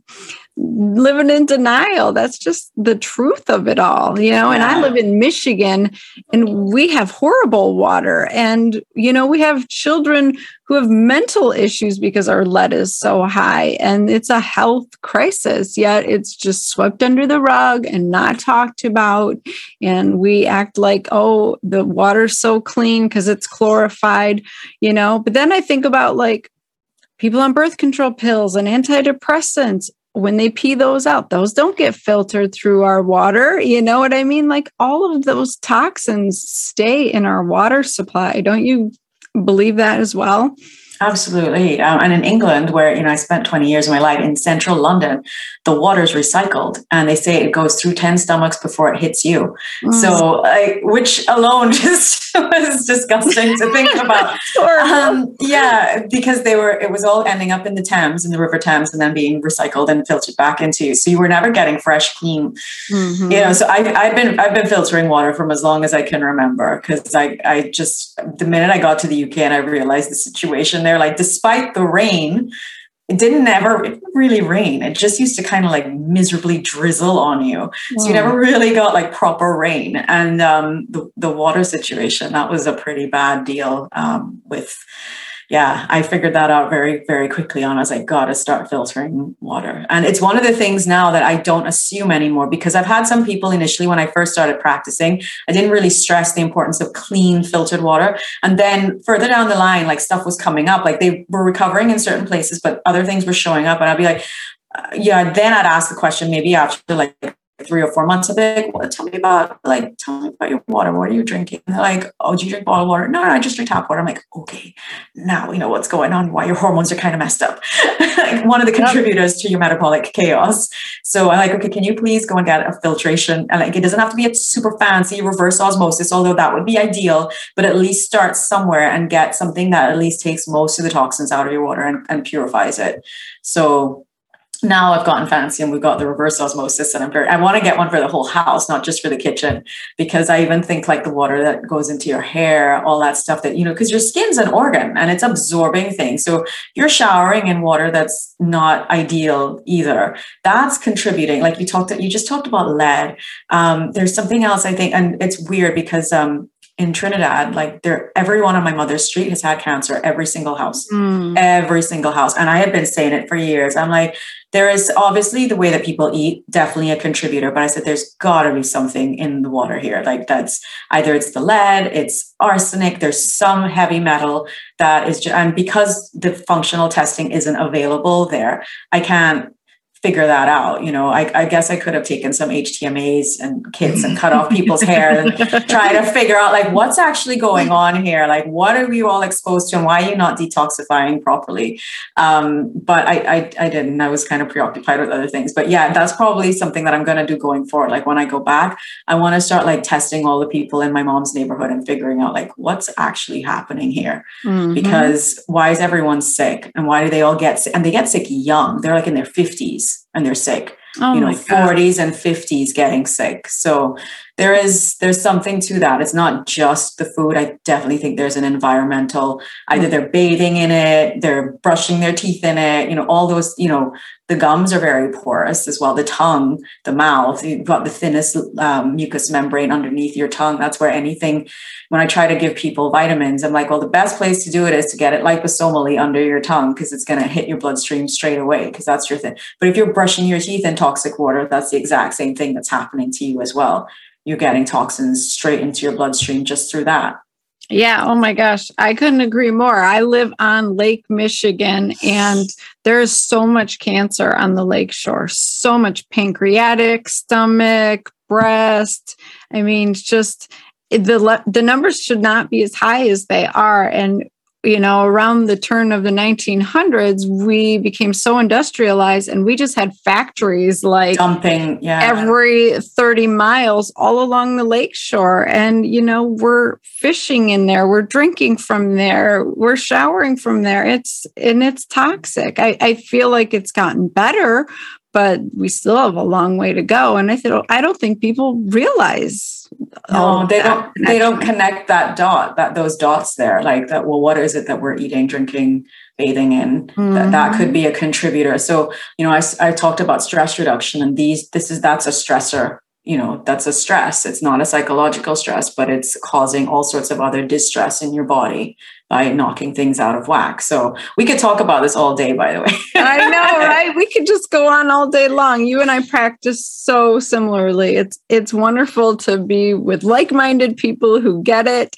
living in denial. That's just the truth of it all, you know. And I live in Michigan and we have horrible water. And, you know, we have children who have mental issues because our lead is so high. And it's a health crisis, yet it's just swept under the rug and not talked about. And we act like, oh, the water's so clean because it's chlorified, you know. But then I think about like, people on birth control pills and antidepressants when they pee those out, those don't get filtered through our water. You know what I mean? Like all of those toxins stay in our water supply. Don't you believe that as well? Absolutely. Um, and in England, where you know I spent 20 years of my life in central London, the water is recycled, and they say it goes through 10 stomachs before it hits you. Mm. So, like, which alone [laughs] just was disgusting to think [laughs] about. um, yeah, because they were it was all ending up in the Thames, in the River Thames, and then being recycled and filtered back into. You so you were never getting fresh, clean. Mm-hmm. You know, so I, I've been I've been filtering water from as long as I can remember because I I just the minute I got to the UK and I realized the situation there, like despite the rain, it didn't ever it didn't really rain. It just used to kind of like miserably drizzle on you. So you never really got like proper rain. And um, the the water situation that was a pretty bad deal um, with yeah, I figured that out very, very quickly on. As I was like, gotta start filtering water. And it's one of the things now that I don't assume anymore because I've had some people initially when I first started practicing, I didn't really stress the importance of clean filtered water. And then further down the line, like stuff was coming up, like they were recovering in certain places, but other things were showing up. And I'd be like, uh, yeah, then I'd ask the question maybe after like three or four months of it. Well, tell me about like tell me about your water. What are you drinking? And they're like, oh, do you drink bottled water? No, no, I just drink tap water. I'm like, okay, now we know what's going on. Why your hormones are kind of messed up. [laughs] like one of the contributors to your metabolic chaos. So I'm like, okay, can you please go and get a filtration? And like, it doesn't have to be a super fancy reverse osmosis, although that would be ideal. But at least start somewhere and get something that at least takes most of the toxins out of your water and, and purifies it. So now I've gotten fancy and we've got the reverse osmosis and I'm very I want to get one for the whole house, not just for the kitchen, because I even think like the water that goes into your hair, all that stuff that, you know, because your skin's an organ and it's absorbing things. So you're showering in water that's not ideal either. That's contributing. Like you talked you just talked about lead. Um, there's something else I think, and it's weird because um in Trinidad, like there, everyone on my mother's street has had cancer, every single house, mm. every single house. And I have been saying it for years. I'm like, there is obviously the way that people eat, definitely a contributor, but I said, there's gotta be something in the water here. Like that's either it's the lead, it's arsenic, there's some heavy metal that is, just, and because the functional testing isn't available there, I can't figure that out. You know, I, I, guess I could have taken some HTMAs and kits and cut off [laughs] people's hair and try to figure out like what's actually going on here. Like, what are we all exposed to, and why are you not detoxifying properly? Um, but I, I, I didn't. I was kind of preoccupied with other things. But yeah, that's probably something that I'm going to do going forward. Like when I go back, I want to start like testing all the people in my mom's neighborhood and figuring out like what's actually happening here. Mm-hmm. Because why is everyone sick, and why do they all get sick? And they get sick young. They're like in their 50s and they're sick. Oh you know, 40s and 50s getting sick. So there is there's something to that. It's not just the food. I definitely think there's an environmental, either they're bathing in it, they're brushing their teeth in it, you know, all those, you know, the gums are very porous as well. The tongue, the mouth, you've got the thinnest um, mucous membrane underneath your tongue. That's where anything, when I try to give people vitamins, I'm like, well, the best place to do it is to get it liposomally under your tongue because it's going to hit your bloodstream straight away because that's your thing. But if you're brushing your teeth in toxic water, that's the exact same thing that's happening to you as well. You're getting toxins straight into your bloodstream just through that. Yeah. Oh my gosh. I couldn't agree more. I live on Lake Michigan and there's so much cancer on the lake shore, so much pancreatic, stomach, breast. I mean, just the the numbers should not be as high as they are and you know, around the turn of the 1900s, we became so industrialized and we just had factories like dumping yeah. every 30 miles all along the lakeshore. And, you know, we're fishing in there, we're drinking from there, we're showering from there. It's and it's toxic. I, I feel like it's gotten better, but we still have a long way to go. And I said, I don't think people realize no they don't connection. they don't connect that dot that those dots there like that well what is it that we're eating drinking bathing in mm-hmm. that, that could be a contributor so you know I, I talked about stress reduction and these this is that's a stressor you know that's a stress it's not a psychological stress but it's causing all sorts of other distress in your body by knocking things out of whack. So we could talk about this all day, by the way. I know, [laughs] right? We could just go on all day long. You and I practice so similarly. It's it's wonderful to be with like-minded people who get it.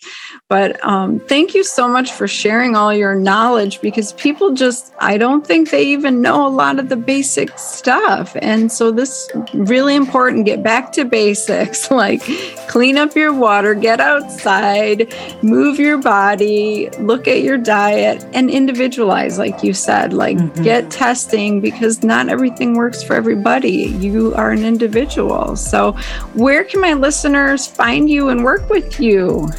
But um, thank you so much for sharing all your knowledge because people just I don't think they even know a lot of the basic stuff. And so this really important. Get back to basics, [laughs] like clean up your water, get outside, move your body look at your diet and individualize, like you said, like mm-hmm. get testing because not everything works for everybody. You are an individual. So, where can my listeners find you and work with you?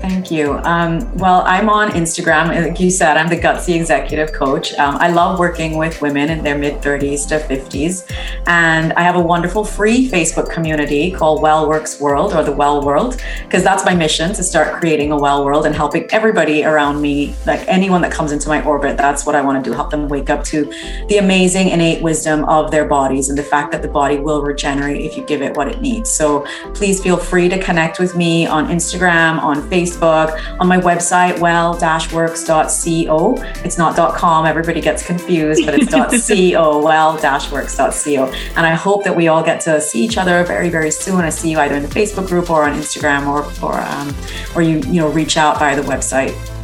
Thank you. Um, well, I'm on Instagram. Like you said, I'm the Gutsy Executive Coach. Um, I love working with women in their mid 30s to 50s. And I have a wonderful free Facebook community called Well Works World or the Well World, because that's my mission to start creating a well world and helping everybody around me, like anyone that comes into my orbit. That's what I want to do help them wake up to the amazing innate wisdom of their bodies and the fact that the body will regenerate if you give it what it needs. So please feel free to connect with me on Instagram, on Facebook Facebook, on my website, well-works.co. It's not .com. Everybody gets confused, but it's [laughs] .co, well-works.co. And I hope that we all get to see each other very, very soon. I see you either in the Facebook group or on Instagram or, or, um, or you, you know, reach out via the website.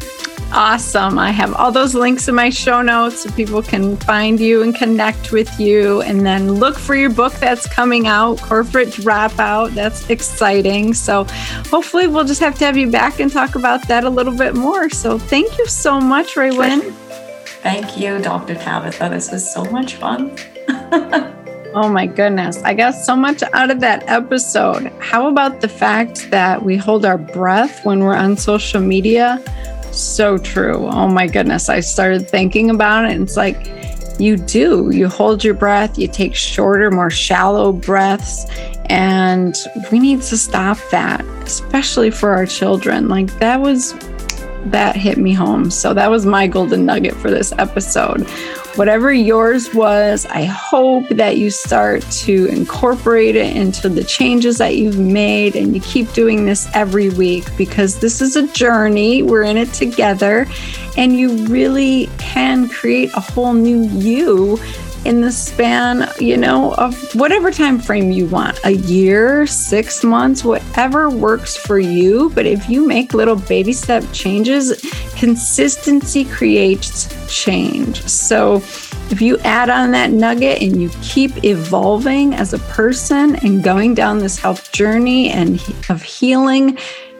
Awesome. I have all those links in my show notes so people can find you and connect with you. And then look for your book that's coming out, Corporate Dropout. That's exciting. So hopefully we'll just have to have you back and talk about that a little bit more. So thank you so much, Raewyn. Thank you, Dr. Tabatha. This was so much fun. [laughs] Oh my goodness. I got so much out of that episode. How about the fact that we hold our breath when we're on social media? So true. Oh my goodness. I started thinking about it. And it's like, you do. You hold your breath, you take shorter, more shallow breaths. And we need to stop that, especially for our children. Like, that was, that hit me home. So, that was my golden nugget for this episode whatever yours was, I hope that you start to incorporate it into the changes that you've made and you keep doing this every week because this is a journey. We're in it together and you really can create a whole new you in the span, you know, of whatever time frame you want a year, six months, whatever works for you. But if you make little baby step changes, consistency creates change. So, If you add on that nugget and you keep evolving as a person and going down this health journey and of healing,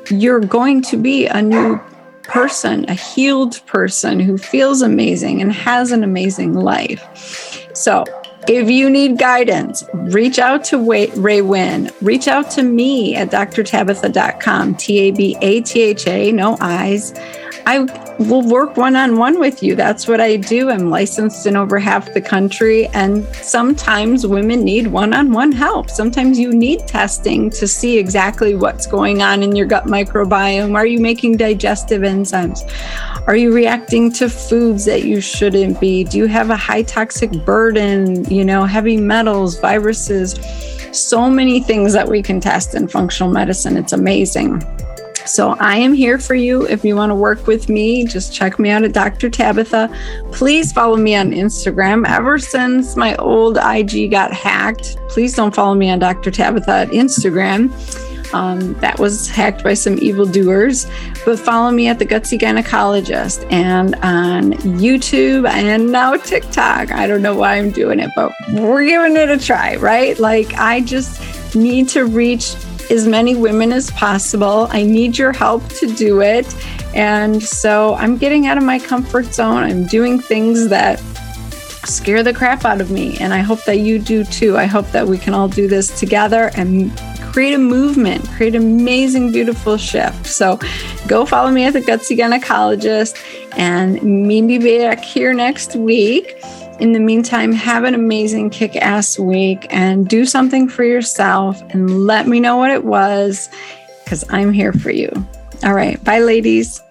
you're going to be a new person, a healed person who feels amazing and has an amazing life. So, if you need guidance, reach out to Raewyn. Reach out to me at drtabatha.com, T A B A T H A, no eyes. I will work one on one with you. That's what I do. I'm licensed in over half the country. And sometimes women need one on one help. Sometimes you need testing to see exactly what's going on in your gut microbiome. Are you making digestive enzymes? Are you reacting to foods that you shouldn't be? Do you have a high toxic burden? You know, heavy metals, viruses, so many things that we can test in functional medicine. It's amazing. So I am here for you. If you want to work with me, just check me out at Dr. Tabatha. Please follow me on Instagram. Ever since my old IG got hacked, please don't follow me on Dr. Tabatha at Instagram. Um, that was hacked by some evildoers. But follow me at the Gutsy Gynecologist and on YouTube and now TikTok. I don't know why I'm doing it, but we're giving it a try, right? Like, I just need to reach as many women as possible. I need your help to do it. And so I'm getting out of my comfort zone. I'm doing things that scare the crap out of me. And I hope that you do too. I hope that we can all do this together and create a movement, create amazing, beautiful shift. So go follow me at the Gutsy Gynecologist and meet me back here next week. In the meantime, have an amazing kick ass week and do something for yourself and let me know what it was because I'm here for you. All right. Bye, ladies.